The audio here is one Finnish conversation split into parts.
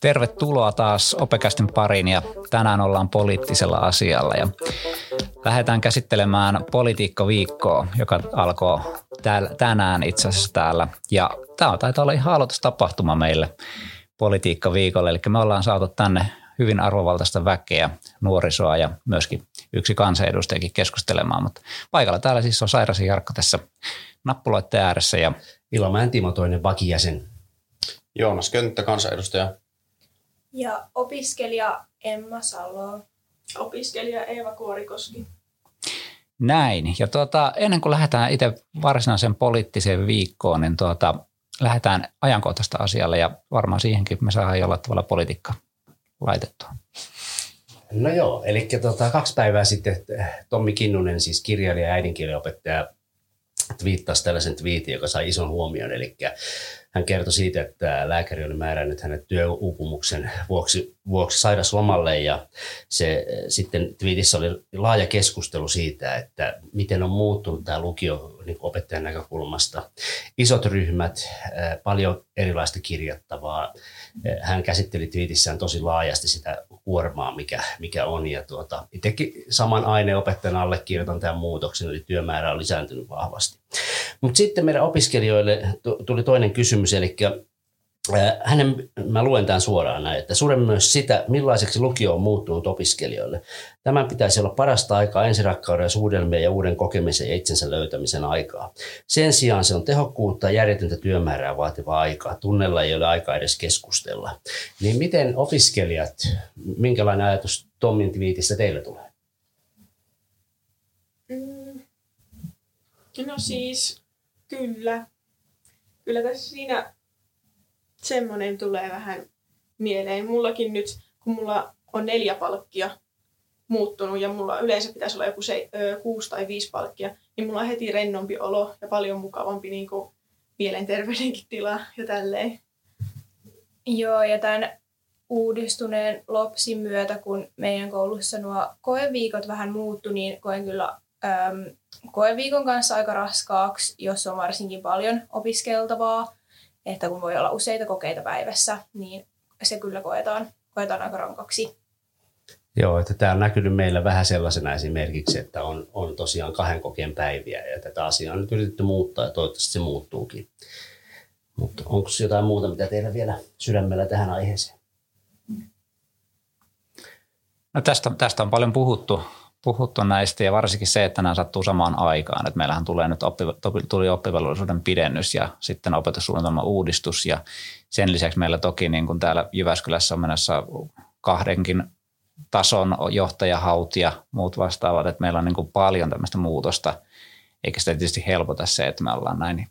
Tervetuloa taas Opekästin pariin ja tänään ollaan poliittisella asialla ja lähdetään käsittelemään politiikkaviikkoa, joka alkoi täällä, tänään itse asiassa täällä. Ja tämä taitaa olla ihan aloitustapahtuma meille politiikkaviikolle, eli me ollaan saatu tänne hyvin arvovaltaista väkeä, nuorisoa ja myöskin yksi kansanedustajakin keskustelemaan, mutta paikalla täällä siis on Sairasi Jarkko tässä nappuloiden ääressä ja Ilomäen Timo toinen vakijäsen. Joonas Könttä, kansanedustaja. Ja opiskelija Emma Salo. Opiskelija Eeva Kuorikoski. Näin. Ja tuota, ennen kuin lähdetään itse varsinaiseen poliittiseen viikkoon, niin tuota, lähdetään ajankohtaista asialle ja varmaan siihenkin me saadaan jollain tavalla politiikka laitettua. No joo, eli tota, kaksi päivää sitten Tommi Kinnunen, siis kirjailija ja äidinkielenopettaja, twiittasi tällaisen twiitin, joka sai ison huomion. Eli hän kertoi siitä, että lääkäri oli määrännyt hänet työuupumuksen vuoksi, vuoksi sairaslomalle ja se sitten twiitissä oli laaja keskustelu siitä, että miten on muuttunut tämä lukio niin opettajan näkökulmasta. Isot ryhmät, paljon erilaista kirjattavaa. Hän käsitteli twiitissään tosi laajasti sitä kuormaa, mikä, mikä on. Ja tuota, itsekin saman aineopettajana allekirjoitan tämän muutoksen, eli työmäärä on lisääntynyt vahvasti. Mutta sitten meidän opiskelijoille tuli toinen kysymys, eli hänen, mä luen tämän suoraan näin, että suuren myös sitä, millaiseksi lukio on muuttunut opiskelijoille. Tämän pitäisi olla parasta aikaa ensirakkauden ja suudelmien ja uuden kokemisen ja itsensä löytämisen aikaa. Sen sijaan se on tehokkuutta ja järjetöntä työmäärää vaativaa aikaa. Tunnella ei ole aikaa edes keskustella. Niin miten opiskelijat, minkälainen ajatus Tommin twiitissä teille tulee? Mm. No siis, kyllä. Kyllä tässä siinä semmoinen tulee vähän mieleen. Mullakin nyt, kun mulla on neljä palkkia muuttunut ja mulla yleensä pitäisi olla joku se, ö, kuusi tai viisi palkkia, niin mulla on heti rennompi olo ja paljon mukavampi niin kuin mielenterveydenkin tila ja tälleen. Joo, ja tämän uudistuneen LOPSin myötä, kun meidän koulussa nuo koeviikot vähän muuttu, niin koen kyllä koeviikon kanssa aika raskaaksi, jos on varsinkin paljon opiskeltavaa että kun voi olla useita kokeita päivässä, niin se kyllä koetaan, koetaan aika rankaksi. Joo, että tämä on näkynyt meillä vähän sellaisena esimerkiksi, että on, on tosiaan kahden kokeen päiviä ja tätä asiaa on nyt yritetty muuttaa ja toivottavasti se muuttuukin. Mutta onko jotain muuta, mitä teillä vielä sydämellä tähän aiheeseen? No tästä, tästä on paljon puhuttu puhuttu näistä ja varsinkin se, että nämä sattuu samaan aikaan. Että meillähän tulee nyt oppi, tuli oppivelvollisuuden pidennys ja sitten opetussuunnitelman uudistus ja sen lisäksi meillä toki niin kuin täällä Jyväskylässä on menossa kahdenkin tason johtajahaut ja muut vastaavat, että meillä on niin kuin paljon tämmöistä muutosta, eikä sitä tietysti helpota se, että me ollaan näin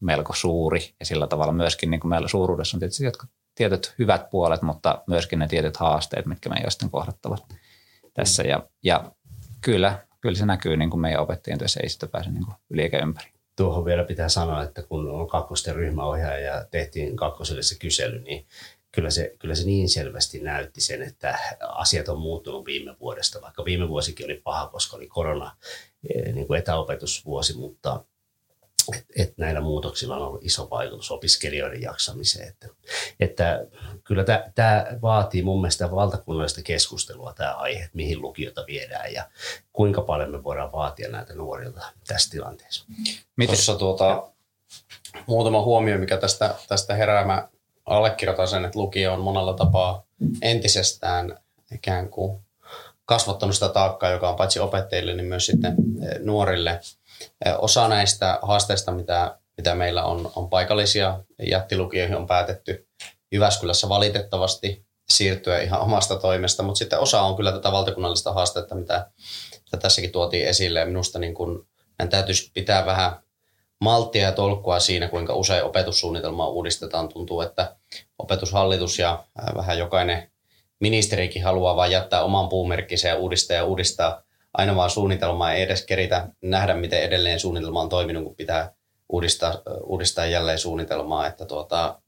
melko suuri ja sillä tavalla myöskin niin kuin meillä suuruudessa on tietysti jotkut tietyt hyvät puolet, mutta myöskin ne tietyt haasteet, mitkä meidän sitten kohdattavat tässä. Ja, ja kyllä, kyllä se näkyy niin kuin meidän opettajien työssä, ei sitä pääse niin yli eikä ympäri. Tuohon vielä pitää sanoa, että kun on kakkosten ryhmäohjaaja ja tehtiin kakkoselle se kysely, niin kyllä se, kyllä se niin selvästi näytti sen, että asiat on muuttunut viime vuodesta, vaikka viime vuosikin oli paha, koska oli korona eh, niin kuin etäopetusvuosi, mutta että et näillä muutoksilla on ollut iso vaikutus opiskelijoiden jaksamiseen. Että, että kyllä tämä vaatii mun mielestä valtakunnallista keskustelua tämä aihe, että mihin lukiota viedään ja kuinka paljon me voidaan vaatia näitä nuorilta tässä tilanteessa. Miten? Tuossa tuota, muutama huomio, mikä tästä, tästä herää. Mä allekirjoitan sen, että lukio on monella tapaa entisestään ikään kuin kasvattanut sitä taakkaa, joka on paitsi opettajille, niin myös sitten eh, nuorille – Osa näistä haasteista, mitä, mitä meillä on, on paikallisia jättilukioihin on päätetty Jyväskylässä valitettavasti siirtyä ihan omasta toimesta, mutta sitten osa on kyllä tätä valtakunnallista haastetta, mitä, mitä tässäkin tuotiin esille. Ja minusta niin kun, meidän täytyisi pitää vähän malttia ja tolkkua siinä, kuinka usein opetussuunnitelmaa uudistetaan. Tuntuu, että opetushallitus ja vähän jokainen ministerikin haluaa vain jättää oman puumerkkisen ja uudistaa ja uudistaa aina vaan suunnitelmaa ei edes keritä nähdä, miten edelleen suunnitelma on toiminut, kun pitää uudistaa, uudistaa jälleen suunnitelmaa. Että tuota,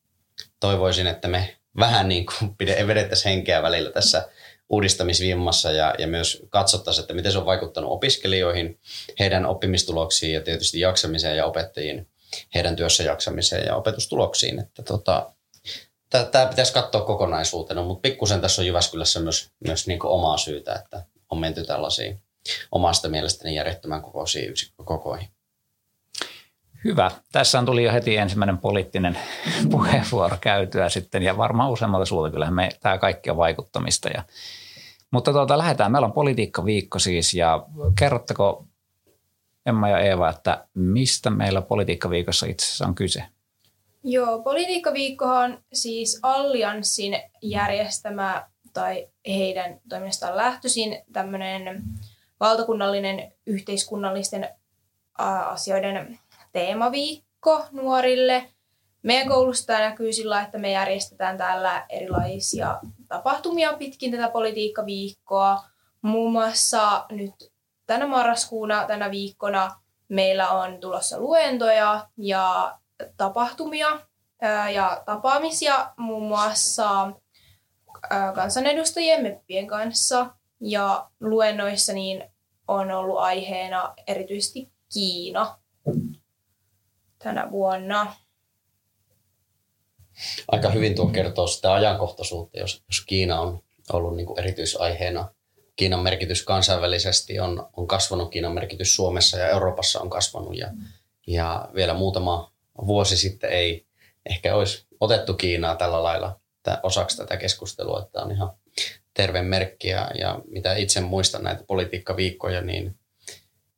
toivoisin, että me vähän niin kuin vedettäisiin henkeä välillä tässä uudistamisvimmassa ja, ja myös katsottaisiin, että miten se on vaikuttanut opiskelijoihin, heidän oppimistuloksiin ja tietysti jaksamiseen ja opettajiin. heidän työssä jaksamiseen ja opetustuloksiin. Että tota, tämä pitäisi katsoa kokonaisuutena, mutta pikkusen tässä on Jyväskylässä myös, myös niin omaa syytä, että on menty tällaisiin omasta mielestäni järjettömän kokoisiin yksikkökokoihin. Hyvä. Tässä tuli jo heti ensimmäinen poliittinen puheenvuoro käytyä sitten ja varmaan useammalta suulta kyllähän me, tämä kaikki on vaikuttamista. Ja, mutta tuota, lähdetään. Meillä on politiikkaviikko siis ja kerrotteko Emma ja Eeva, että mistä meillä politiikkaviikossa itse asiassa on kyse? Joo, politiikkaviikkohan on siis Allianssin järjestämä tai heidän toiminnastaan lähtöisin tämmöinen valtakunnallinen yhteiskunnallisten asioiden teemaviikko nuorille. Meidän koulussa tämä näkyy sillä, että me järjestetään täällä erilaisia tapahtumia pitkin tätä politiikkaviikkoa. Muun muassa nyt tänä marraskuuna, tänä viikkona meillä on tulossa luentoja ja tapahtumia ja tapaamisia muun muassa kansanedustajien meppien kanssa. Ja luennoissa niin on ollut aiheena erityisesti Kiina tänä vuonna. Aika hyvin tuo kertoo sitä ajankohtaisuutta, jos, jos Kiina on ollut niin kuin erityisaiheena. Kiinan merkitys kansainvälisesti on, on kasvanut, Kiinan merkitys Suomessa ja Euroopassa on kasvanut ja, ja vielä muutama vuosi sitten ei ehkä olisi otettu Kiinaa tällä lailla osaksi tätä keskustelua, että on ihan terve merkki ja, ja mitä itse muistan näitä politiikkaviikkoja, niin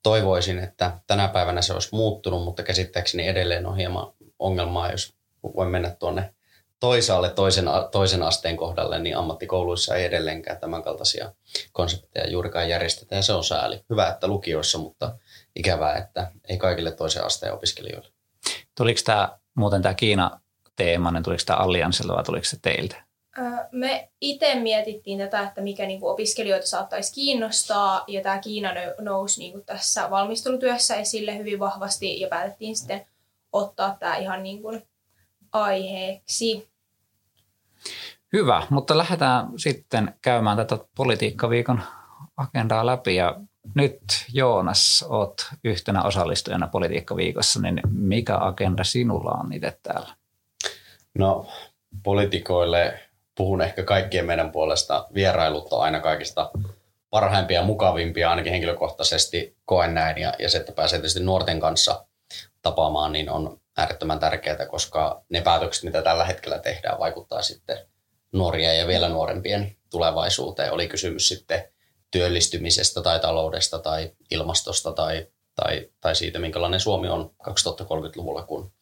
toivoisin, että tänä päivänä se olisi muuttunut, mutta käsittääkseni edelleen on hieman ongelmaa, jos voi mennä tuonne toisaalle toisen, toisen asteen kohdalle, niin ammattikouluissa ei edelleenkään tämän kaltaisia konsepteja juurikaan järjestetä ja se on sääli. Hyvä, että lukioissa, mutta ikävää, että ei kaikille toisen asteen opiskelijoille. Tuliko tämä muuten tämä Kiina-teema, niin tuliko tämä Allianssilta vai tuliko se teiltä? Me itse mietittiin tätä, että mikä niin kuin opiskelijoita saattaisi kiinnostaa, ja tämä Kiina nousi niin kuin tässä valmistelutyössä esille hyvin vahvasti, ja päätettiin sitten ottaa tämä ihan niin kuin aiheeksi. Hyvä, mutta lähdetään sitten käymään tätä politiikkaviikon agendaa läpi. Ja nyt Joonas, oot yhtenä osallistujana politiikkaviikossa, niin mikä agenda sinulla on itse täällä? No, politikoille puhun ehkä kaikkien meidän puolesta. Vierailut on aina kaikista parhaimpia ja mukavimpia, ainakin henkilökohtaisesti koen näin. Ja, ja se, että pääsee tietysti nuorten kanssa tapaamaan, niin on äärettömän tärkeää, koska ne päätökset, mitä tällä hetkellä tehdään, vaikuttaa sitten nuoria ja vielä nuorempien tulevaisuuteen. Oli kysymys sitten työllistymisestä tai taloudesta tai ilmastosta tai, tai, tai siitä, minkälainen Suomi on 2030-luvulla, kun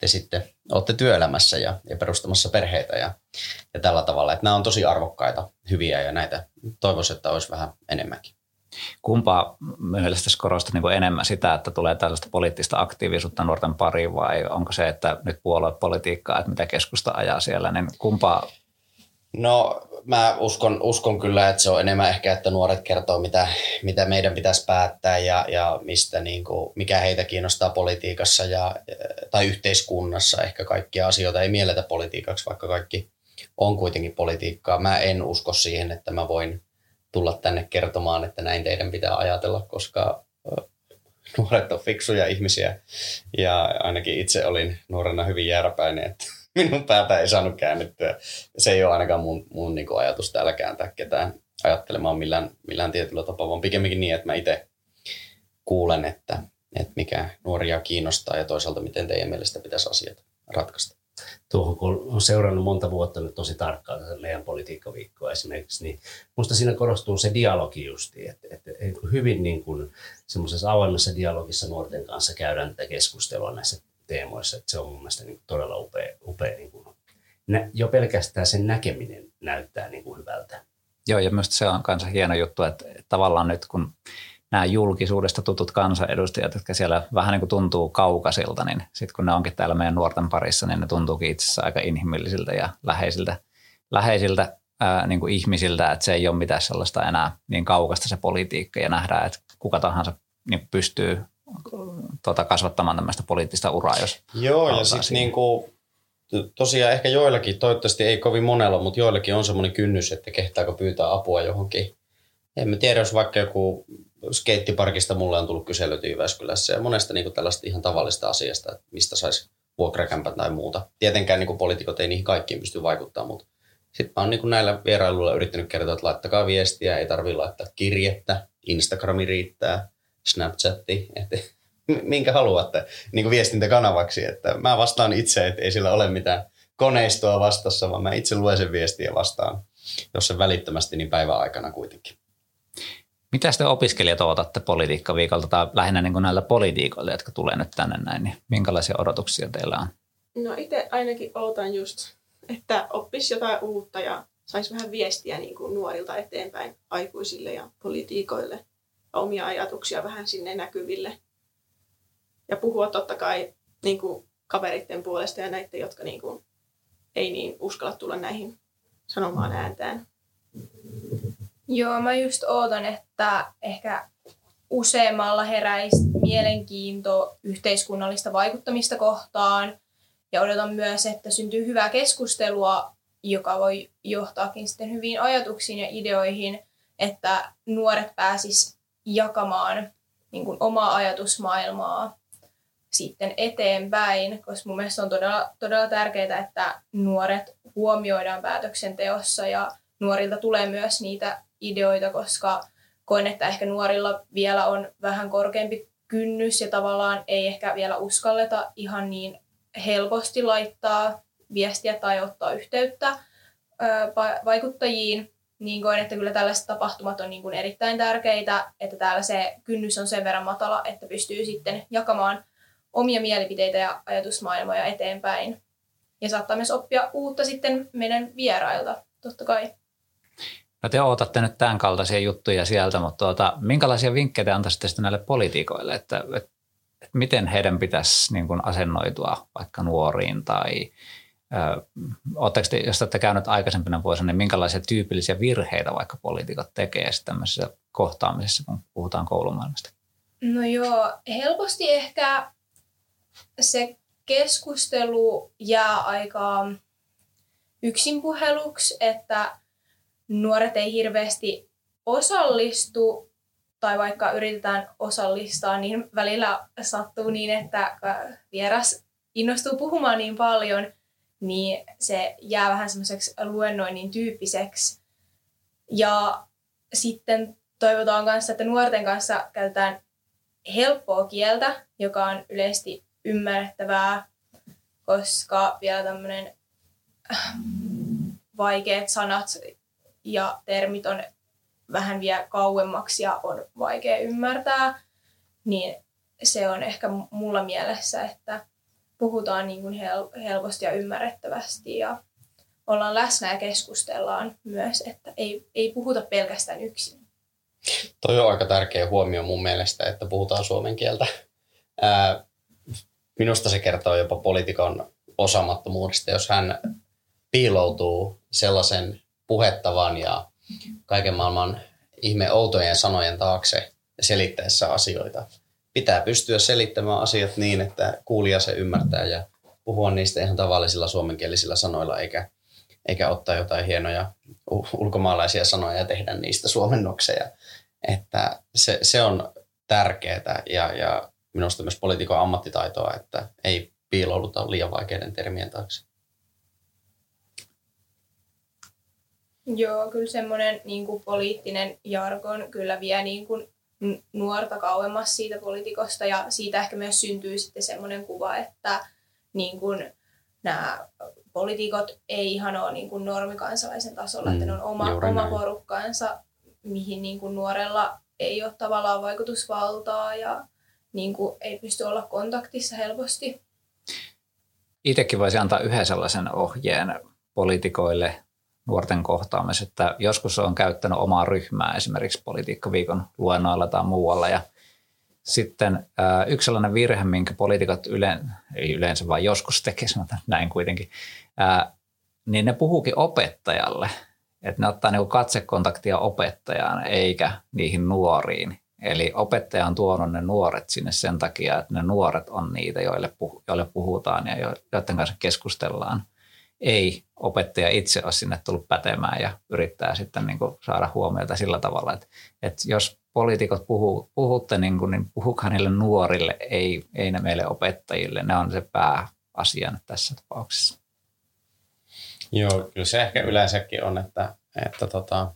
te sitten olette työelämässä ja, ja perustamassa perheitä ja, ja tällä tavalla. Että nämä on tosi arvokkaita, hyviä ja näitä toivoisin, että olisi vähän enemmänkin. Kumpaa mielestäsi korostaa niin enemmän sitä, että tulee tällaista poliittista aktiivisuutta nuorten pariin vai onko se, että nyt puoluepolitiikkaa, että mitä keskusta ajaa siellä, niin kumpaa? No mä uskon, uskon kyllä, että se on enemmän ehkä, että nuoret kertoo, mitä, mitä meidän pitäisi päättää ja, ja mistä, niin kuin, mikä heitä kiinnostaa politiikassa ja, tai yhteiskunnassa. Ehkä kaikkia asioita ei mielletä politiikaksi, vaikka kaikki on kuitenkin politiikkaa. Mä en usko siihen, että mä voin tulla tänne kertomaan, että näin teidän pitää ajatella, koska nuoret on fiksuja ihmisiä ja ainakin itse olin nuorena hyvin jääräpäinen, että minun päätä ei saanut käännettyä. Se ei ole ainakaan mun, mun niin ajatus täällä kääntää ketään ajattelemaan millään, millään tietyllä tapaa, vaan pikemminkin niin, että mä itse kuulen, että, että mikä nuoria kiinnostaa ja toisaalta miten teidän mielestä pitäisi asiat ratkaista. Tuohon kun on seurannut monta vuotta nyt tosi tarkkaan meidän politiikkaviikkoa esimerkiksi, niin minusta siinä korostuu se dialogi justi, että, että hyvin niin kuin semmoisessa avoimessa dialogissa nuorten kanssa käydään tätä keskustelua näissä teemoissa. Että se on mun mielestä niin todella upea. upea niin kuin, jo pelkästään sen näkeminen näyttää niin kuin hyvältä. Joo, ja myös se on kanssa hieno juttu, että tavallaan nyt kun nämä julkisuudesta tutut kansanedustajat, jotka siellä vähän niin kuin tuntuu kaukaisilta, niin sitten kun ne onkin täällä meidän nuorten parissa, niin ne tuntuukin itse asiassa aika inhimillisiltä ja läheisiltä, läheisiltä ää, niin kuin ihmisiltä, että se ei ole mitään sellaista enää niin kaukasta se politiikka ja nähdään, että kuka tahansa niin pystyy tuota, kasvattamaan tämmöistä poliittista uraa, jos Joo, ja sitten niin kuin, tosiaan ehkä joillakin, toivottavasti ei kovin monella, mutta joillakin on semmoinen kynnys, että kehtaako pyytää apua johonkin. En mä tiedä, jos vaikka joku skeittiparkista mulle on tullut kyselyt Jyväskylässä ja monesta niin kuin tällaista ihan tavallista asiasta, että mistä saisi vuokrakämpät tai muuta. Tietenkään niin poliitikot ei niihin kaikkiin pysty vaikuttamaan, mutta sitten mä oon niin näillä vierailuilla yrittänyt kertoa, että laittakaa viestiä, ei tarvitse laittaa kirjettä, Instagrami riittää, Snapchatti, että minkä haluatte niin kuin viestintäkanavaksi. Että mä vastaan itse, että ei sillä ole mitään koneistoa vastassa, vaan mä itse luen sen viestiä vastaan, jos se välittömästi, niin päivän aikana kuitenkin. Mitä te opiskelijat odotatte politiikkaviikolta tai lähinnä niin kuin näiltä politiikoilta, jotka tulee nyt tänne näin, niin minkälaisia odotuksia teillä on? No itse ainakin odotan just, että oppisi jotain uutta ja saisi vähän viestiä niin kuin nuorilta eteenpäin aikuisille ja politiikoille. Omia ajatuksia vähän sinne näkyville. Ja puhua totta kai niin kuin kaveritten puolesta ja näiden, jotka niin kuin, ei niin uskalla tulla näihin sanomaan ääntään. Joo, mä just ootan, että ehkä useammalla heräisi mielenkiinto yhteiskunnallista vaikuttamista kohtaan. Ja odotan myös, että syntyy hyvää keskustelua, joka voi johtaakin sitten hyviin ajatuksiin ja ideoihin, että nuoret pääsis jakamaan niin kuin omaa ajatusmaailmaa sitten eteenpäin, koska mun mielestä on todella, todella tärkeää, että nuoret huomioidaan päätöksenteossa ja nuorilta tulee myös niitä ideoita, koska koen, että ehkä nuorilla vielä on vähän korkeampi kynnys ja tavallaan ei ehkä vielä uskalleta ihan niin helposti laittaa viestiä tai ottaa yhteyttä vaikuttajiin, niin koen, että kyllä tällaiset tapahtumat on niin kuin erittäin tärkeitä, että täällä se kynnys on sen verran matala, että pystyy sitten jakamaan omia mielipiteitä ja ajatusmaailmoja eteenpäin. Ja saattaa myös oppia uutta sitten meidän vierailta, totta kai. No te odotatte nyt tämän kaltaisia juttuja sieltä, mutta tuota, minkälaisia vinkkejä te antaisitte sitten näille poliitikoille, että, että, että miten heidän pitäisi niin kuin asennoitua vaikka nuoriin tai Oletteko te, jos olette käynyt aikaisempina vuosina, niin minkälaisia tyypillisiä virheitä vaikka poliitikot tekee tämmöisessä kohtaamisessa, kun puhutaan koulumaailmasta? No joo, helposti ehkä se keskustelu jää aika yksinpuheluksi, että nuoret ei hirveästi osallistu tai vaikka yritetään osallistaa, niin välillä sattuu niin, että vieras innostuu puhumaan niin paljon, niin se jää vähän semmoiseksi luennoinnin tyyppiseksi. Ja sitten toivotaan kanssa, että nuorten kanssa käytetään helppoa kieltä, joka on yleisesti ymmärrettävää, koska vielä tämmöinen vaikeat sanat ja termit on vähän vielä kauemmaksi ja on vaikea ymmärtää, niin se on ehkä mulla mielessä, että puhutaan niin kuin hel- helposti ja ymmärrettävästi ja ollaan läsnä ja keskustellaan myös, että ei, ei puhuta pelkästään yksin. Toi on aika tärkeä huomio mun mielestä, että puhutaan suomen kieltä. Ää, minusta se kertoo jopa poliitikon osaamattomuudesta, jos hän piiloutuu sellaisen puhettavan ja kaiken maailman ihme outojen sanojen taakse selittäessä asioita. Pitää pystyä selittämään asiat niin, että kuulija se ymmärtää ja puhua niistä ihan tavallisilla suomenkielisillä sanoilla, eikä, eikä ottaa jotain hienoja ulkomaalaisia sanoja ja tehdä niistä suomennokseja. Että se, se on tärkeää ja, ja minusta myös poliitikon ammattitaitoa, että ei piilouduta liian vaikeiden termien taakse. Joo, kyllä semmoinen niin poliittinen jargon kyllä vie niin kuin nuorta kauemmas siitä poliitikosta ja siitä ehkä myös syntyy sitten semmoinen kuva, että niin kuin nämä poliitikot ei ihan ole niin kuin normikansalaisen tasolla, mm, että ne on oma, oma porukkaansa, mihin niin kuin nuorella ei ole tavallaan vaikutusvaltaa ja niin kuin ei pysty olla kontaktissa helposti. Itsekin voisi antaa yhden sellaisen ohjeen poliitikoille nuorten kohtaamisessa, että joskus on käyttänyt omaa ryhmää esimerkiksi politiikkaviikon luennoilla tai muualla ja sitten yksi sellainen virhe, minkä poliitikot yleen, ei yleensä vaan joskus tekee, näin kuitenkin, niin ne puhuukin opettajalle, että ne ottaa niinku katsekontaktia opettajaan eikä niihin nuoriin. Eli opettaja on tuonut ne nuoret sinne sen takia, että ne nuoret on niitä, joille, joille puhutaan ja joiden kanssa keskustellaan. ei opettaja itse ole sinne tullut pätemään ja yrittää sitten niin kuin saada huomiota sillä tavalla, että, että jos poliitikot puhuu, puhutte, niin, kuin, niin puhukaa niille nuorille, ei, ei ne meille opettajille. Ne on se pääasia tässä tapauksessa. Joo, kyllä se ehkä yleensäkin on, että, että tota,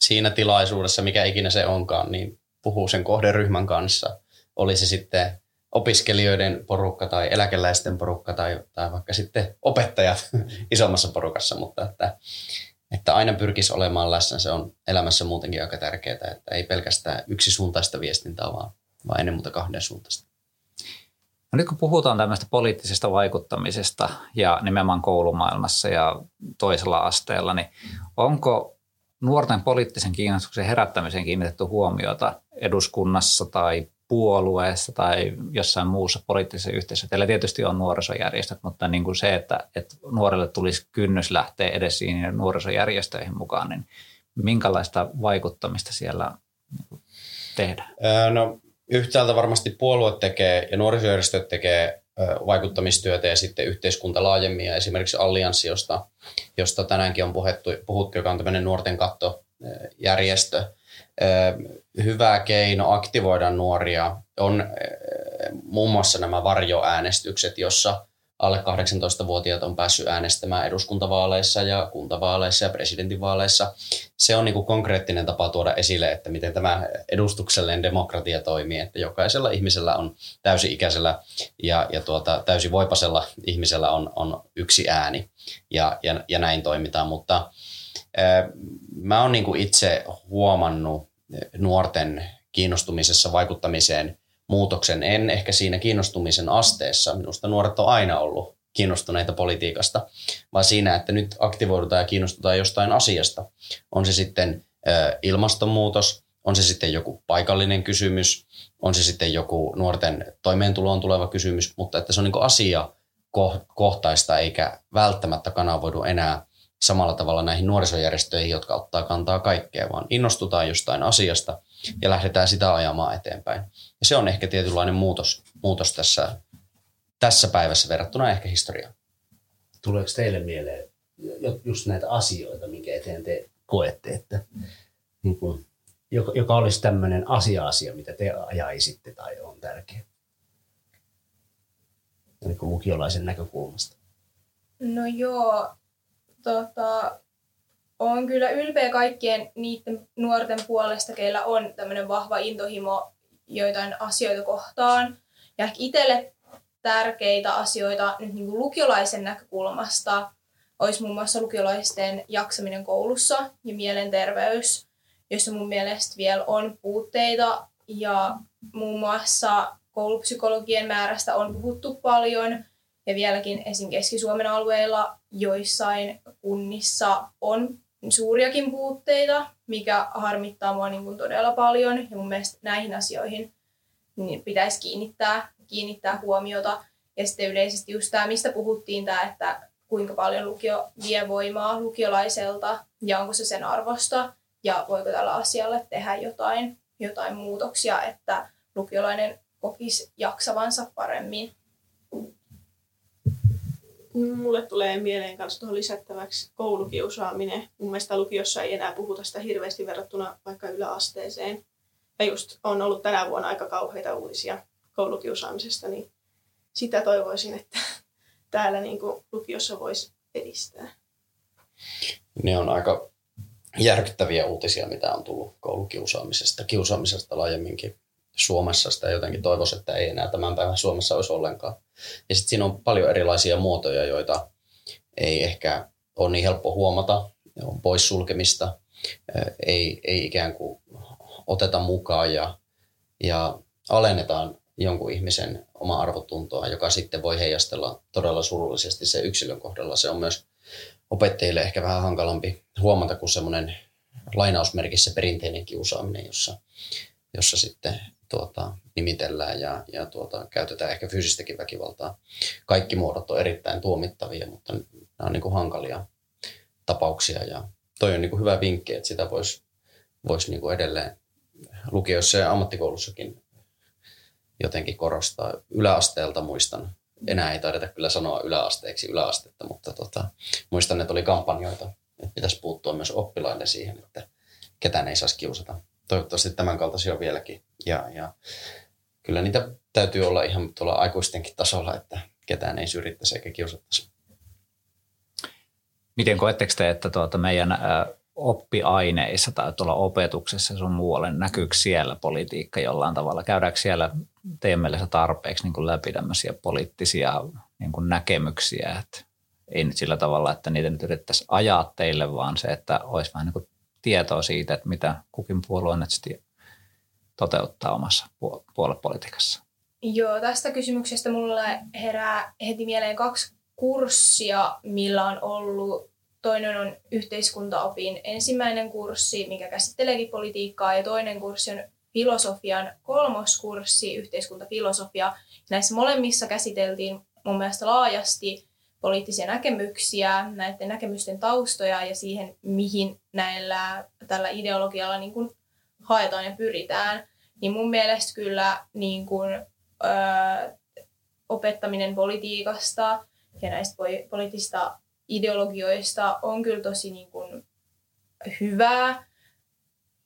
siinä tilaisuudessa, mikä ikinä se onkaan, niin puhuu sen kohderyhmän kanssa. Oli se sitten opiskelijoiden porukka tai eläkeläisten porukka tai, tai vaikka sitten opettajat isommassa porukassa, mutta että, että aina pyrkisi olemaan läsnä. Se on elämässä muutenkin aika tärkeää, että ei pelkästään yksisuuntaista viestintää, vaan, vaan ennen muuta kahden suuntaista. No nyt kun puhutaan tämmöistä poliittisesta vaikuttamisesta ja nimenomaan koulumaailmassa ja toisella asteella, niin onko nuorten poliittisen kiinnostuksen herättämiseen kiinnitetty huomiota eduskunnassa tai puolueessa tai jossain muussa poliittisessa yhteisössä. Teillä tietysti on nuorisojärjestöt, mutta niin kuin se, että, että nuorelle tulisi kynnys lähteä edes siihen nuorisojärjestöihin mukaan, niin minkälaista vaikuttamista siellä tehdään? No yhtäältä varmasti puolue tekee ja nuorisojärjestöt tekee vaikuttamistyötä ja sitten yhteiskunta laajemmin ja esimerkiksi Allianssi, josta, josta tänäänkin on puhuttu, puhuttu joka on tämmöinen nuorten kattojärjestö, hyvä keino aktivoida nuoria on muun muassa nämä varjoäänestykset, jossa alle 18-vuotiaat on päässyt äänestämään eduskuntavaaleissa ja kuntavaaleissa ja presidentinvaaleissa. Se on niin konkreettinen tapa tuoda esille, että miten tämä edustuksellinen demokratia toimii, että jokaisella ihmisellä on täysi-ikäisellä ja, ja tuota, täysivoipasella ihmisellä on, on yksi ääni ja, ja, ja näin toimitaan, mutta ää, mä oon niin kuin itse huomannut nuorten kiinnostumisessa vaikuttamiseen muutoksen. En ehkä siinä kiinnostumisen asteessa. Minusta nuoret on aina ollut kiinnostuneita politiikasta, vaan siinä, että nyt aktivoidutaan ja kiinnostutaan jostain asiasta. On se sitten ilmastonmuutos, on se sitten joku paikallinen kysymys, on se sitten joku nuorten toimeentuloon tuleva kysymys, mutta että se on niin asia kohtaista eikä välttämättä kanavoidu enää samalla tavalla näihin nuorisojärjestöihin, jotka ottaa kantaa kaikkea, vaan innostutaan jostain asiasta ja lähdetään sitä ajamaan eteenpäin. Ja se on ehkä tietynlainen muutos, muutos tässä, tässä päivässä verrattuna ehkä historiaan. Tuleeko teille mieleen just näitä asioita, minkä eteen te koette, että niin kuin, joka, joka olisi tämmöinen asia-asia, mitä te ajaisitte tai on tärkeä? Niin kuin lukiolaisen näkökulmasta. No joo, tota, on kyllä ylpeä kaikkien niiden nuorten puolesta, keillä on tämmöinen vahva intohimo joitain asioita kohtaan. Ja ehkä itselle tärkeitä asioita nyt niin kuin lukiolaisen näkökulmasta olisi muun muassa lukiolaisten jaksaminen koulussa ja mielenterveys, jossa mun mielestä vielä on puutteita. Ja muun muassa koulupsykologien määrästä on puhuttu paljon ja vieläkin esim. Keski-Suomen alueilla joissain kunnissa on suuriakin puutteita, mikä harmittaa mua niin kuin todella paljon. Ja mun mielestä näihin asioihin niin pitäisi kiinnittää, kiinnittää huomiota. Ja sitten yleisesti just tämä, mistä puhuttiin, tämä, että kuinka paljon lukio vie voimaa lukiolaiselta ja onko se sen arvosta ja voiko tällä asialle tehdä jotain, jotain muutoksia, että lukiolainen kokisi jaksavansa paremmin. Mulle tulee mieleen myös tuohon lisättäväksi koulukiusaaminen. Mun mielestä lukiossa ei enää puhuta sitä hirveästi verrattuna vaikka yläasteeseen. Ja just on ollut tänä vuonna aika kauheita uutisia koulukiusaamisesta, niin sitä toivoisin, että täällä niin kuin lukiossa voisi edistää. Ne on aika järkyttäviä uutisia, mitä on tullut koulukiusaamisesta, kiusaamisesta laajemminkin. Suomessa sitä jotenkin toivoisi, että ei enää tämän päivän Suomessa olisi ollenkaan. Ja sitten siinä on paljon erilaisia muotoja, joita ei ehkä ole niin helppo huomata. On poissulkemista, ei, ei ikään kuin oteta mukaan ja, ja alennetaan jonkun ihmisen oma arvotuntoa, joka sitten voi heijastella todella surullisesti se yksilön kohdalla. Se on myös opettajille ehkä vähän hankalampi huomata kuin semmoinen lainausmerkissä perinteinen kiusaaminen, jossa, jossa sitten tuota, nimitellään ja, ja tuota, käytetään ehkä fyysistäkin väkivaltaa. Kaikki muodot on erittäin tuomittavia, mutta nämä on niin kuin hankalia tapauksia ja toi on niin kuin hyvä vinkki, että sitä voisi vois niin kuin edelleen lukioissa ja ammattikoulussakin jotenkin korostaa. Yläasteelta muistan enää ei taideta kyllä sanoa yläasteeksi yläastetta, mutta tota, muistan, että oli kampanjoita, että pitäisi puuttua myös oppilaille siihen, että ketään ei saisi kiusata. Toivottavasti tämän kaltaisia on vieläkin. Ja, ja kyllä niitä täytyy olla ihan tuolla aikuistenkin tasolla, että ketään ei syrjittäisi eikä kiusattaisi. Miten koetteko te, että tuota meidän oppiaineissa tai tuolla opetuksessa sun muualle, näkyykö siellä politiikka jollain tavalla? Käydäänkö siellä teidän mielestä tarpeeksi niin kuin läpi tämmöisiä poliittisia niin kuin näkemyksiä, että ei nyt sillä tavalla, että niitä nyt yritettäisiin ajaa teille, vaan se, että olisi vähän niin kuin tietoa siitä, että mitä kukin puolue nyt sitten toteuttaa omassa puoluepolitiikassa. Joo, tästä kysymyksestä mulla herää heti mieleen kaksi kurssia, millä on ollut. Toinen on yhteiskuntaopin ensimmäinen kurssi, mikä käsitteleekin politiikkaa, ja toinen kurssi on filosofian kolmoskurssi, yhteiskuntafilosofia. Näissä molemmissa käsiteltiin mun mielestä laajasti poliittisia näkemyksiä, näiden näkemysten taustoja ja siihen, mihin näillä tällä ideologialla niin kuin haetaan ja pyritään. Niin mun mielestä kyllä niin kuin, öö, opettaminen politiikasta ja näistä poliittisista ideologioista on kyllä tosi niin kuin, hyvää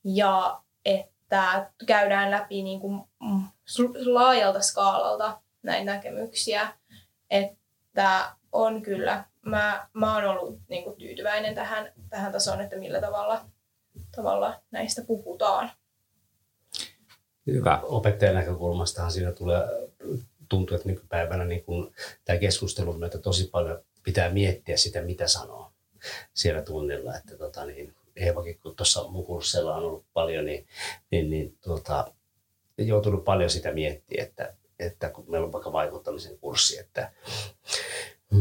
ja että käydään läpi niin kuin, laajalta skaalalta näitä näkemyksiä, että on kyllä. Mä, mä oon ollut niin kuin, tyytyväinen tähän, tähän tasoon, että millä tavalla, tavalla näistä puhutaan. Hyvä. Opettajan näkökulmastahan siinä tulee, tuntuu, että nykypäivänä niin kun tämä keskustelun myötä tosi paljon pitää miettiä sitä, mitä sanoo siellä tunnilla. Että tota, niin, Eevakin, kun tuossa mun kurssilla on ollut paljon, niin, niin, niin tota, joutunut paljon sitä miettiä, että, että kun meillä on vaikka vaikuttamisen kurssi, että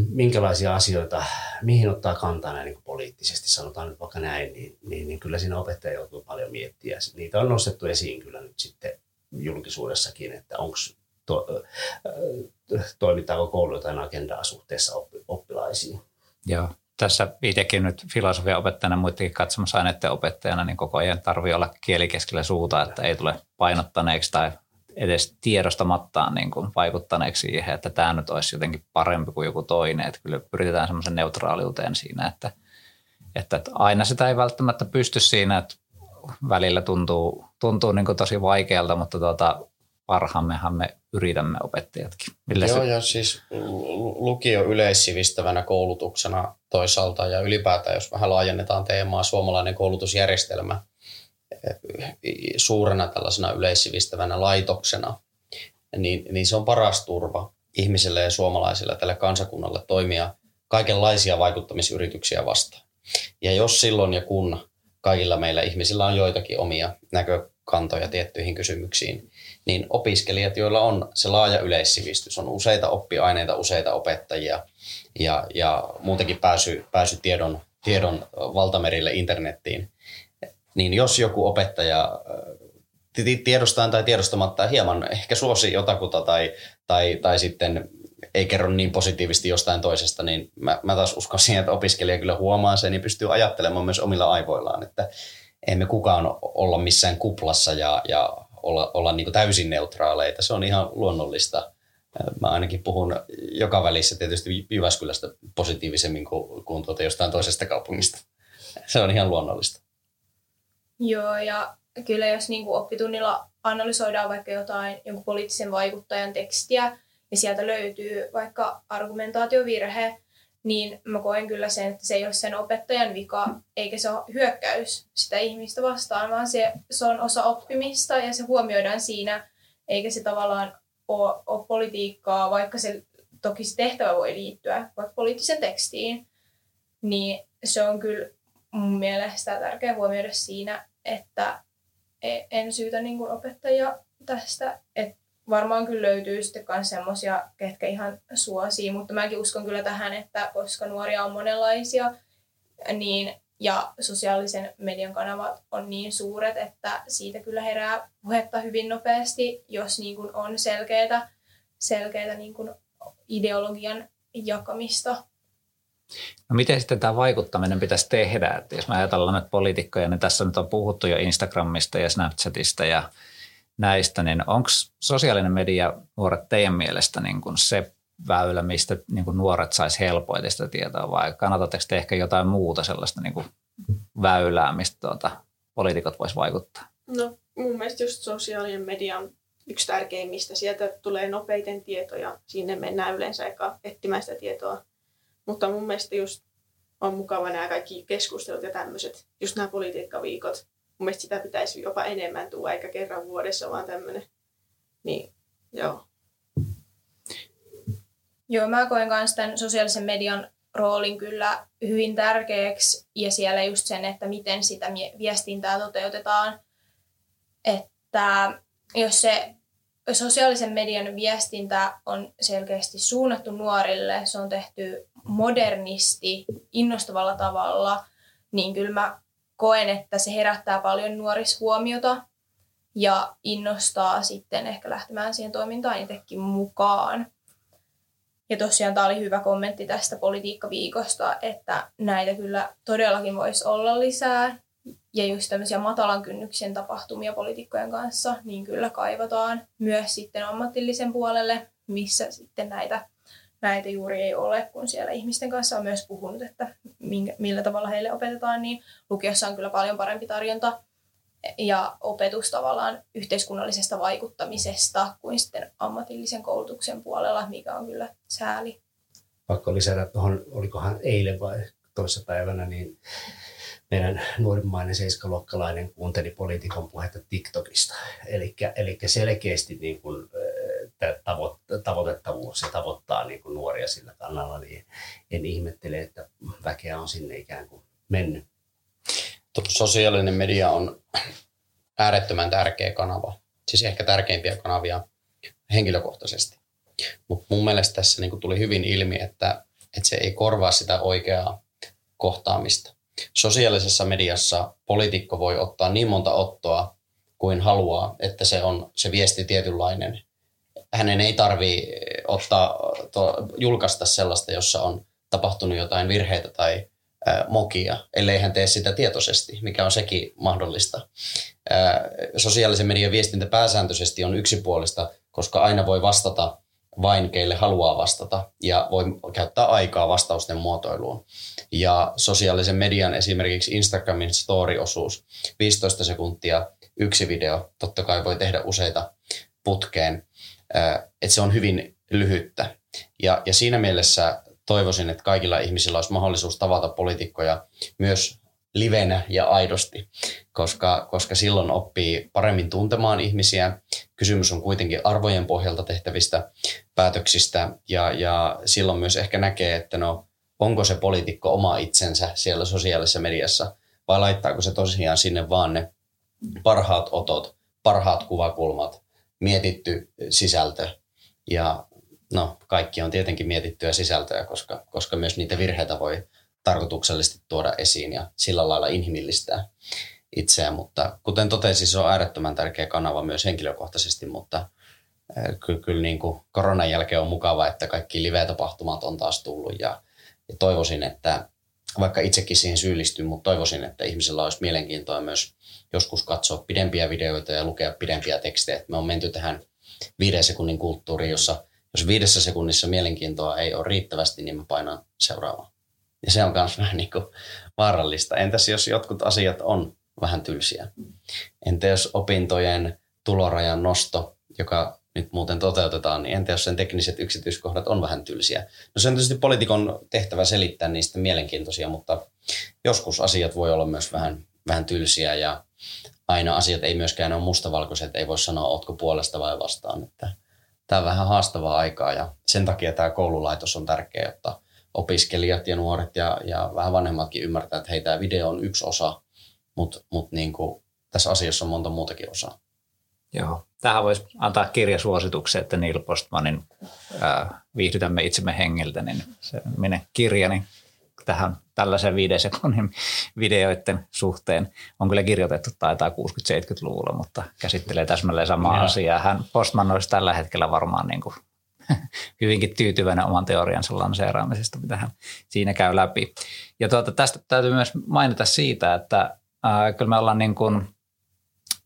minkälaisia asioita, mihin ottaa kantaa näin niin poliittisesti, sanotaan nyt vaikka näin, niin, niin, niin kyllä siinä opettaja joutuu paljon miettiä. Niitä on nostettu esiin kyllä nyt sitten julkisuudessakin, että onko to, toimittaako koulu jotain agendaa suhteessa oppi, oppilaisiin. Joo. Tässä itsekin nyt filosofian opettajana, muidenkin katsomassa aineiden opettajana, niin koko ajan tarvii olla kielikeskellä suuta, että ei tule painottaneeksi tai edes tiedostamattaan niin kuin vaikuttaneeksi siihen, että tämä nyt olisi jotenkin parempi kuin joku toinen. Että kyllä pyritään semmoisen neutraaliuteen siinä, että, että aina sitä ei välttämättä pysty siinä, että välillä tuntuu, tuntuu niin kuin tosi vaikealta, mutta tuota, parhaammehan me yritämme opettajatkin. Millä Joo, se... ja siis lukio yleissivistävänä koulutuksena toisaalta ja ylipäätään, jos vähän laajennetaan teemaa, suomalainen koulutusjärjestelmä – suurena tällaisena yleissivistävänä laitoksena, niin, niin se on paras turva ihmisille ja suomalaisille tälle kansakunnalle toimia kaikenlaisia vaikuttamisyrityksiä vastaan. Ja jos silloin ja kun kaikilla meillä ihmisillä on joitakin omia näkökantoja tiettyihin kysymyksiin, niin opiskelijat, joilla on se laaja yleissivistys, on useita oppiaineita, useita opettajia ja, ja muutenkin pääsy, pääsy tiedon, tiedon valtamerille internettiin, niin jos joku opettaja tiedostaan tai tiedostamatta hieman ehkä suosi jotakuta tai, tai, tai sitten ei kerro niin positiivisesti jostain toisesta, niin mä, mä taas uskon siihen, että opiskelija kyllä huomaa sen ja pystyy ajattelemaan myös omilla aivoillaan, että emme kukaan olla missään kuplassa ja, ja olla, olla niin täysin neutraaleita. Se on ihan luonnollista. Mä ainakin puhun joka välissä tietysti Jyväskylästä positiivisemmin kuin, kuin tuota jostain toisesta kaupungista. Se on ihan luonnollista. Joo, ja kyllä jos niin kuin oppitunnilla analysoidaan vaikka jotain jonkun poliittisen vaikuttajan tekstiä, ja sieltä löytyy vaikka argumentaatiovirhe, niin mä koen kyllä sen, että se ei ole sen opettajan vika, eikä se ole hyökkäys sitä ihmistä vastaan, vaan se, se on osa oppimista ja se huomioidaan siinä, eikä se tavallaan ole, ole politiikkaa, vaikka se toki se tehtävä voi liittyä vaikka poliittisen tekstiin, niin se on kyllä mun mielestä tärkeää huomioida siinä, että e, en syytä niin kuin opettajia tästä. Et varmaan kyllä löytyy sitten myös semmoisia, ketkä ihan suosii, mutta mäkin uskon kyllä tähän, että koska nuoria on monenlaisia, niin ja sosiaalisen median kanavat on niin suuret, että siitä kyllä herää puhetta hyvin nopeasti, jos niin kuin on selkeää, selkeää niin ideologian jakamista No miten sitten tämä vaikuttaminen pitäisi tehdä? Että jos me ajatellaan nyt poliitikkoja, niin tässä nyt on puhuttu jo Instagramista ja Snapchatista ja näistä, niin onko sosiaalinen media nuoret teidän mielestä niin kuin se väylä, mistä niin kuin nuoret sais helpoiten sitä tietoa, vai kannatatteko te ehkä jotain muuta sellaista niin kuin väylää, mistä tuota, poliitikot voisi vaikuttaa? No mun mielestä just sosiaalinen media on yksi tärkeimmistä. Sieltä tulee nopeiten tietoja, sinne mennään yleensä eka etsimään sitä tietoa. Mutta mun mielestä just on mukava nämä kaikki keskustelut ja tämmöiset, just nämä politiikkaviikot. Mun mielestä sitä pitäisi jopa enemmän tuua, eikä kerran vuodessa vaan tämmöinen. Niin, joo. Joo, mä koen myös tämän sosiaalisen median roolin kyllä hyvin tärkeäksi ja siellä just sen, että miten sitä viestintää toteutetaan. Että jos se sosiaalisen median viestintä on selkeästi suunnattu nuorille, se on tehty modernisti, innostavalla tavalla, niin kyllä mä koen, että se herättää paljon nuorishuomiota ja innostaa sitten ehkä lähtemään siihen toimintaan itsekin mukaan. Ja tosiaan tämä oli hyvä kommentti tästä politiikkaviikosta, että näitä kyllä todellakin voisi olla lisää. Ja just tämmöisiä matalan kynnyksen tapahtumia poliitikkojen kanssa, niin kyllä kaivataan myös sitten ammatillisen puolelle, missä sitten näitä, näitä juuri ei ole, kun siellä ihmisten kanssa on myös puhunut, että minkä, millä tavalla heille opetetaan, niin lukiossa on kyllä paljon parempi tarjonta ja opetus tavallaan yhteiskunnallisesta vaikuttamisesta kuin sitten ammatillisen koulutuksen puolella, mikä on kyllä sääli. Pakko lisätä tuohon, olikohan eilen vai toisessa päivänä, niin meidän nuorimmainen seiskaluokkalainen kuunteli poliitikon puhetta TikTokista. Eli selkeästi niin kuin, tavoitettavuus ja tavoittaa niin kuin nuoria sillä kannalla, niin en ihmettele, että väkeä on sinne ikään kuin mennyt sosiaalinen media on äärettömän tärkeä kanava. Siis ehkä tärkeimpiä kanavia henkilökohtaisesti. Mutta mun mielestä tässä niin tuli hyvin ilmi, että, että se ei korvaa sitä oikeaa kohtaamista. Sosiaalisessa mediassa poliitikko voi ottaa niin monta ottoa kuin haluaa, että se on se viesti tietynlainen. Hänen ei tarvi ottaa, to, julkaista sellaista, jossa on tapahtunut jotain virheitä tai mokia, ellei hän tee sitä tietoisesti, mikä on sekin mahdollista. Sosiaalisen median viestintä pääsääntöisesti on yksipuolista, koska aina voi vastata vain keille haluaa vastata ja voi käyttää aikaa vastausten muotoiluun. Ja sosiaalisen median esimerkiksi Instagramin story-osuus, 15 sekuntia, yksi video, totta kai voi tehdä useita putkeen, että se on hyvin lyhyttä. Ja, ja siinä mielessä toivoisin, että kaikilla ihmisillä olisi mahdollisuus tavata poliitikkoja myös livenä ja aidosti, koska, koska silloin oppii paremmin tuntemaan ihmisiä. Kysymys on kuitenkin arvojen pohjalta tehtävistä päätöksistä ja, ja silloin myös ehkä näkee, että no, onko se poliitikko oma itsensä siellä sosiaalisessa mediassa vai laittaako se tosiaan sinne vaan ne parhaat otot, parhaat kuvakulmat, mietitty sisältö ja no, kaikki on tietenkin mietittyä sisältöä, koska, koska myös niitä virheitä voi tarkoituksellisesti tuoda esiin ja sillä lailla inhimillistää itseään. Mutta kuten totesin, se on äärettömän tärkeä kanava myös henkilökohtaisesti, mutta kyllä, kyllä niin kuin koronan jälkeen on mukava, että kaikki live-tapahtumat on taas tullut ja, ja toivoisin, että vaikka itsekin siihen syyllistyn, mutta toivoisin, että ihmisillä olisi mielenkiintoa myös joskus katsoa pidempiä videoita ja lukea pidempiä tekstejä. Me on menty tähän viiden sekunnin kulttuuriin, jossa jos viidessä sekunnissa mielenkiintoa ei ole riittävästi, niin mä painan seuraavaan. Ja se on myös vähän niin kuin vaarallista. Entäs jos jotkut asiat on vähän tylsiä? Entä jos opintojen tulorajan nosto, joka nyt muuten toteutetaan, niin entä jos sen tekniset yksityiskohdat on vähän tylsiä? No se on tietysti poliitikon tehtävä selittää niistä mielenkiintoisia, mutta joskus asiat voi olla myös vähän, vähän tylsiä ja aina asiat ei myöskään ole mustavalkoiset, ei voi sanoa, otko puolesta vai vastaan. Että tämä on vähän haastavaa aikaa ja sen takia tämä koululaitos on tärkeä, jotta opiskelijat ja nuoret ja, ja vähän vanhemmatkin ymmärtää, että hei, tämä video on yksi osa, mutta mut niin tässä asiassa on monta muutakin osaa. Joo. Tähän voisi antaa kirjasuosituksen, että Neil Postmanin ää, Viihdytämme itsemme hengiltä, niin se minne kirja, niin tähän tällaisen viiden sekunnin videoiden suhteen on kyllä kirjoitettu taitaa 60-70-luvulla, mutta käsittelee täsmälleen samaa ja. asiaa. Hän Postman olisi tällä hetkellä varmaan niin kuin hyvinkin tyytyväinen oman teoriansa lanseeraamisesta, mitä hän siinä käy läpi. Ja tuota, tästä täytyy myös mainita siitä, että äh, kyllä me ollaan niin kuin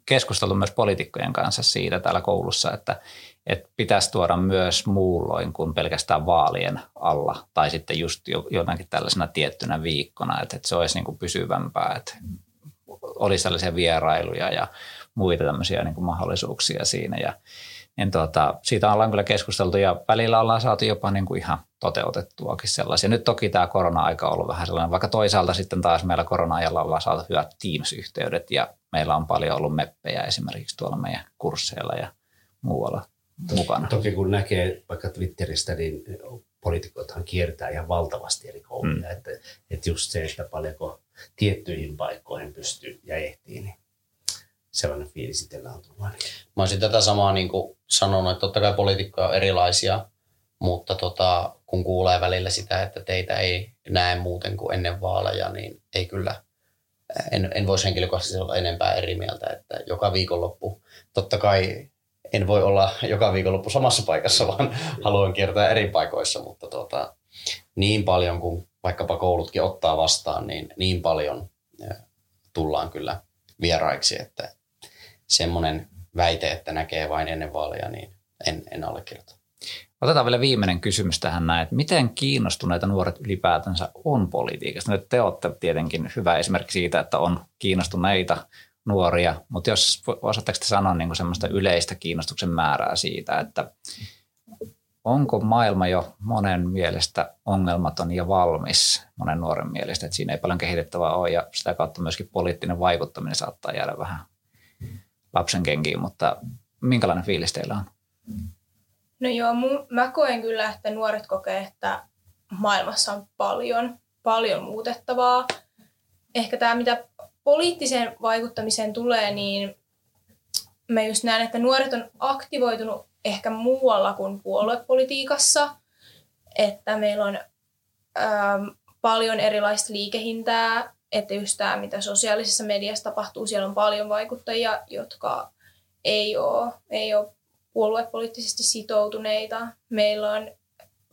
keskusteltu myös poliitikkojen kanssa siitä täällä koulussa, että, että pitäisi tuoda myös muulloin kuin pelkästään vaalien alla tai sitten just jonakin tällaisena tiettynä viikkona, että, että se olisi niin kuin pysyvämpää, että olisi tällaisia vierailuja ja muita tämmöisiä niin kuin mahdollisuuksia siinä. Ja niin tuota, siitä ollaan kyllä keskusteltu ja välillä ollaan saatu jopa niin kuin ihan toteutettuakin sellaisia. Nyt toki tämä korona-aika on ollut vähän sellainen, vaikka toisaalta sitten taas meillä korona-ajalla ollaan saatu hyvät Teams-yhteydet ja meillä on paljon ollut meppejä esimerkiksi tuolla meidän kursseilla ja muualla mukana. Toki kun näkee vaikka Twitteristä, niin poliitikothan kiertää ihan valtavasti eri kouluja. Mm. Että, että just se, että paljonko tiettyihin paikkoihin pystyy ja ehtii, niin sellainen fiilis itsellä on tullut. Mä olisin tätä samaa niin kuin sanonut, että totta kai poliitikkoja on erilaisia, mutta tota, kun kuulee välillä sitä, että teitä ei näe muuten kuin ennen vaaleja, niin ei kyllä, en, en voisi henkilökohtaisesti olla enempää eri mieltä, että joka viikonloppu, totta kai en voi olla joka viikonloppu samassa paikassa, vaan haluan kiertää eri paikoissa, mutta tota, niin paljon kuin vaikkapa koulutkin ottaa vastaan, niin niin paljon tullaan kyllä vieraiksi, että semmoinen väite, että näkee vain ennen vaaleja, niin en, en allekirjoita. Otetaan vielä viimeinen kysymys tähän näin, että miten kiinnostuneita nuoret ylipäätänsä on politiikasta? Nyt te olette tietenkin hyvä esimerkki siitä, että on kiinnostuneita nuoria, mutta jos osaatteko te sanoa niin semmoista yleistä kiinnostuksen määrää siitä, että onko maailma jo monen mielestä ongelmaton ja valmis, monen nuoren mielestä, että siinä ei paljon kehitettävää ole ja sitä kautta myöskin poliittinen vaikuttaminen saattaa jäädä vähän lapsen kenkiin, mutta minkälainen fiilis teillä on? No joo, mun, mä koen kyllä, että nuoret kokee, että maailmassa on paljon, paljon muutettavaa. Ehkä tämä, mitä poliittiseen vaikuttamiseen tulee, niin mä just näen, että nuoret on aktivoitunut ehkä muualla kuin puoluepolitiikassa. Että meillä on ähm, paljon erilaista liikehintää, että just tämä, mitä sosiaalisessa mediassa tapahtuu, siellä on paljon vaikuttajia, jotka ei ole, ei ole puoluepoliittisesti sitoutuneita. Meillä on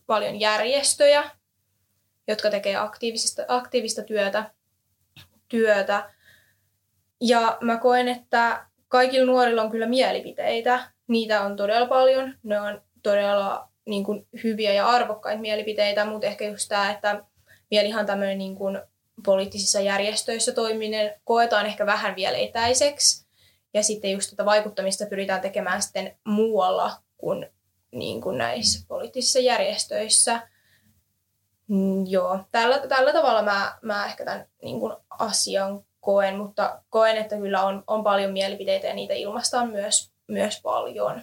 paljon järjestöjä, jotka tekee aktiivista, aktiivista työtä, työtä. Ja mä koen, että kaikilla nuorilla on kyllä mielipiteitä. Niitä on todella paljon. Ne on todella niin kuin, hyviä ja arvokkaita mielipiteitä, mutta ehkä just tämä, että vielä ihan tämmöinen niin kuin, poliittisissa järjestöissä toiminen koetaan ehkä vähän vielä etäiseksi. Ja sitten just tätä vaikuttamista pyritään tekemään sitten muualla kuin, niin kuin näissä poliittisissa järjestöissä. Mm, joo, tällä, tällä tavalla mä, mä ehkä tämän niin kuin asian koen, mutta koen, että kyllä on, on paljon mielipiteitä ja niitä ilmaistaan myös, myös paljon.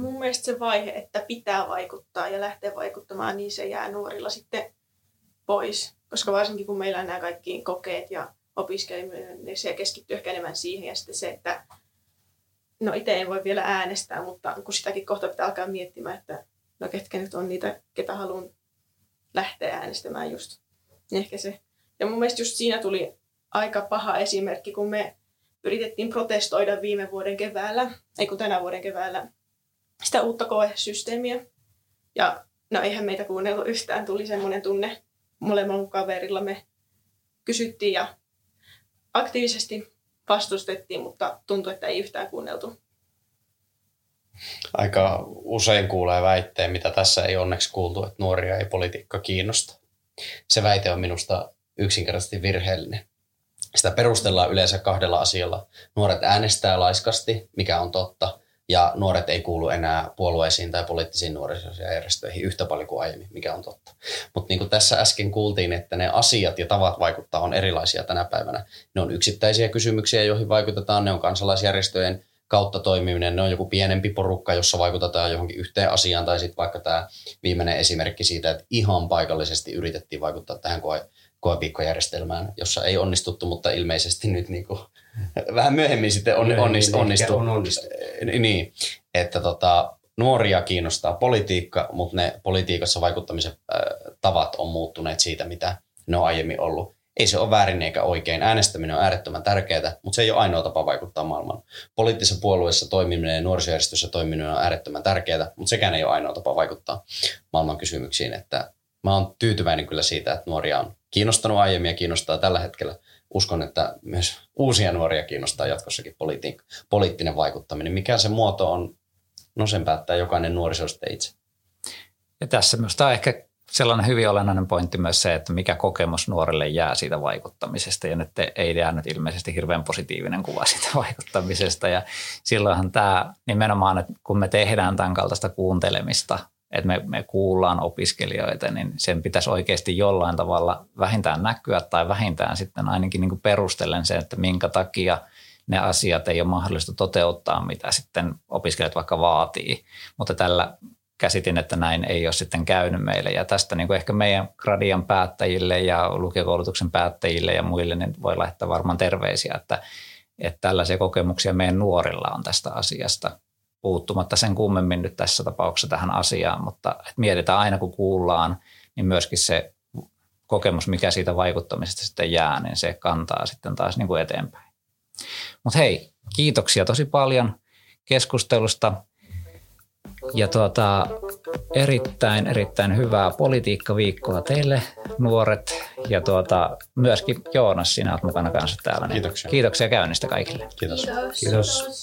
Mun mielestä se vaihe, että pitää vaikuttaa ja lähteä vaikuttamaan, niin se jää nuorilla sitten pois. Koska varsinkin kun meillä on nämä kaikki kokeet ja opiskeleminen, niin se keskittyy ehkä enemmän siihen. Ja sitten se, että no itse en voi vielä äänestää, mutta kun sitäkin kohta pitää alkaa miettimään, että no ketkä nyt on niitä, ketä haluan lähteä äänestämään just. Niin ehkä se. Ja mun mielestä just siinä tuli aika paha esimerkki, kun me yritettiin protestoida viime vuoden keväällä, ei kun tänä vuoden keväällä, sitä uutta koesysteemiä. Ja no eihän meitä kuunnellut yhtään, tuli semmoinen tunne, molemmilla kaverilla me kysyttiin ja aktiivisesti vastustettiin, mutta tuntui, että ei yhtään kuunneltu. Aika usein kuulee väitteen, mitä tässä ei onneksi kuultu, että nuoria ei politiikka kiinnosta. Se väite on minusta yksinkertaisesti virheellinen. Sitä perustellaan yleensä kahdella asialla. Nuoret äänestää laiskasti, mikä on totta, ja nuoret ei kuulu enää puolueisiin tai poliittisiin nuorisojärjestöihin yhtä paljon kuin aiemmin, mikä on totta. Mutta niin kuin tässä äsken kuultiin, että ne asiat ja tavat vaikuttaa on erilaisia tänä päivänä. Ne on yksittäisiä kysymyksiä, joihin vaikutetaan, ne on kansalaisjärjestöjen kautta toimiminen, ne on joku pienempi porukka, jossa vaikutetaan johonkin yhteen asiaan, tai sitten vaikka tämä viimeinen esimerkki siitä, että ihan paikallisesti yritettiin vaikuttaa tähän koe, koeviikkojärjestelmään, jossa ei onnistuttu, mutta ilmeisesti nyt niin kuin vähän myöhemmin sitten on, onnist, onnistu. On onnistu. Niin, että tota, nuoria kiinnostaa politiikka, mutta ne politiikassa vaikuttamisen äh, tavat on muuttuneet siitä, mitä ne on aiemmin ollut. Ei se ole väärin eikä oikein. Äänestäminen on äärettömän tärkeää, mutta se ei ole ainoa tapa vaikuttaa maailmaan. Poliittisessa puolueessa toimiminen ja nuorisojärjestössä toimiminen on äärettömän tärkeää, mutta sekään ei ole ainoa tapa vaikuttaa maailman kysymyksiin. Että mä oon tyytyväinen kyllä siitä, että nuoria on kiinnostanut aiemmin ja kiinnostaa tällä hetkellä uskon, että myös uusia nuoria kiinnostaa jatkossakin politi- poliittinen vaikuttaminen. Mikä se muoto on, no sen päättää jokainen nuoriso sitten itse. Ja tässä tämä on ehkä sellainen hyvin olennainen pointti myös se, että mikä kokemus nuorelle jää siitä vaikuttamisesta. Ja nyt ei jäänyt ilmeisesti hirveän positiivinen kuva siitä vaikuttamisesta. Ja silloinhan tämä nimenomaan, että kun me tehdään tämän kaltaista kuuntelemista, että me, me kuullaan opiskelijoita, niin sen pitäisi oikeasti jollain tavalla vähintään näkyä tai vähintään sitten ainakin niin kuin perustellen se, että minkä takia ne asiat ei ole mahdollista toteuttaa, mitä sitten opiskelijat vaikka vaatii. Mutta tällä käsitin, että näin ei ole sitten käynyt meille. Ja tästä niin kuin ehkä meidän gradian päättäjille ja lukiokoulutuksen päättäjille ja muille niin voi laittaa varmaan terveisiä, että, että tällaisia kokemuksia meidän nuorilla on tästä asiasta puuttumatta sen kummemmin nyt tässä tapauksessa tähän asiaan, mutta mietitään aina kun kuullaan, niin myöskin se kokemus, mikä siitä vaikuttamisesta sitten jää, niin se kantaa sitten taas niin kuin eteenpäin. Mutta hei, kiitoksia tosi paljon keskustelusta. Ja tuota, erittäin, erittäin hyvää politiikkaviikkoa teille nuoret ja tuota, myöskin Joonas, sinä olet mukana kanssa täällä. Niin Kiitoksia. Kiitoksia käynnistä kaikille. Kiitos. Kiitos. Kiitos.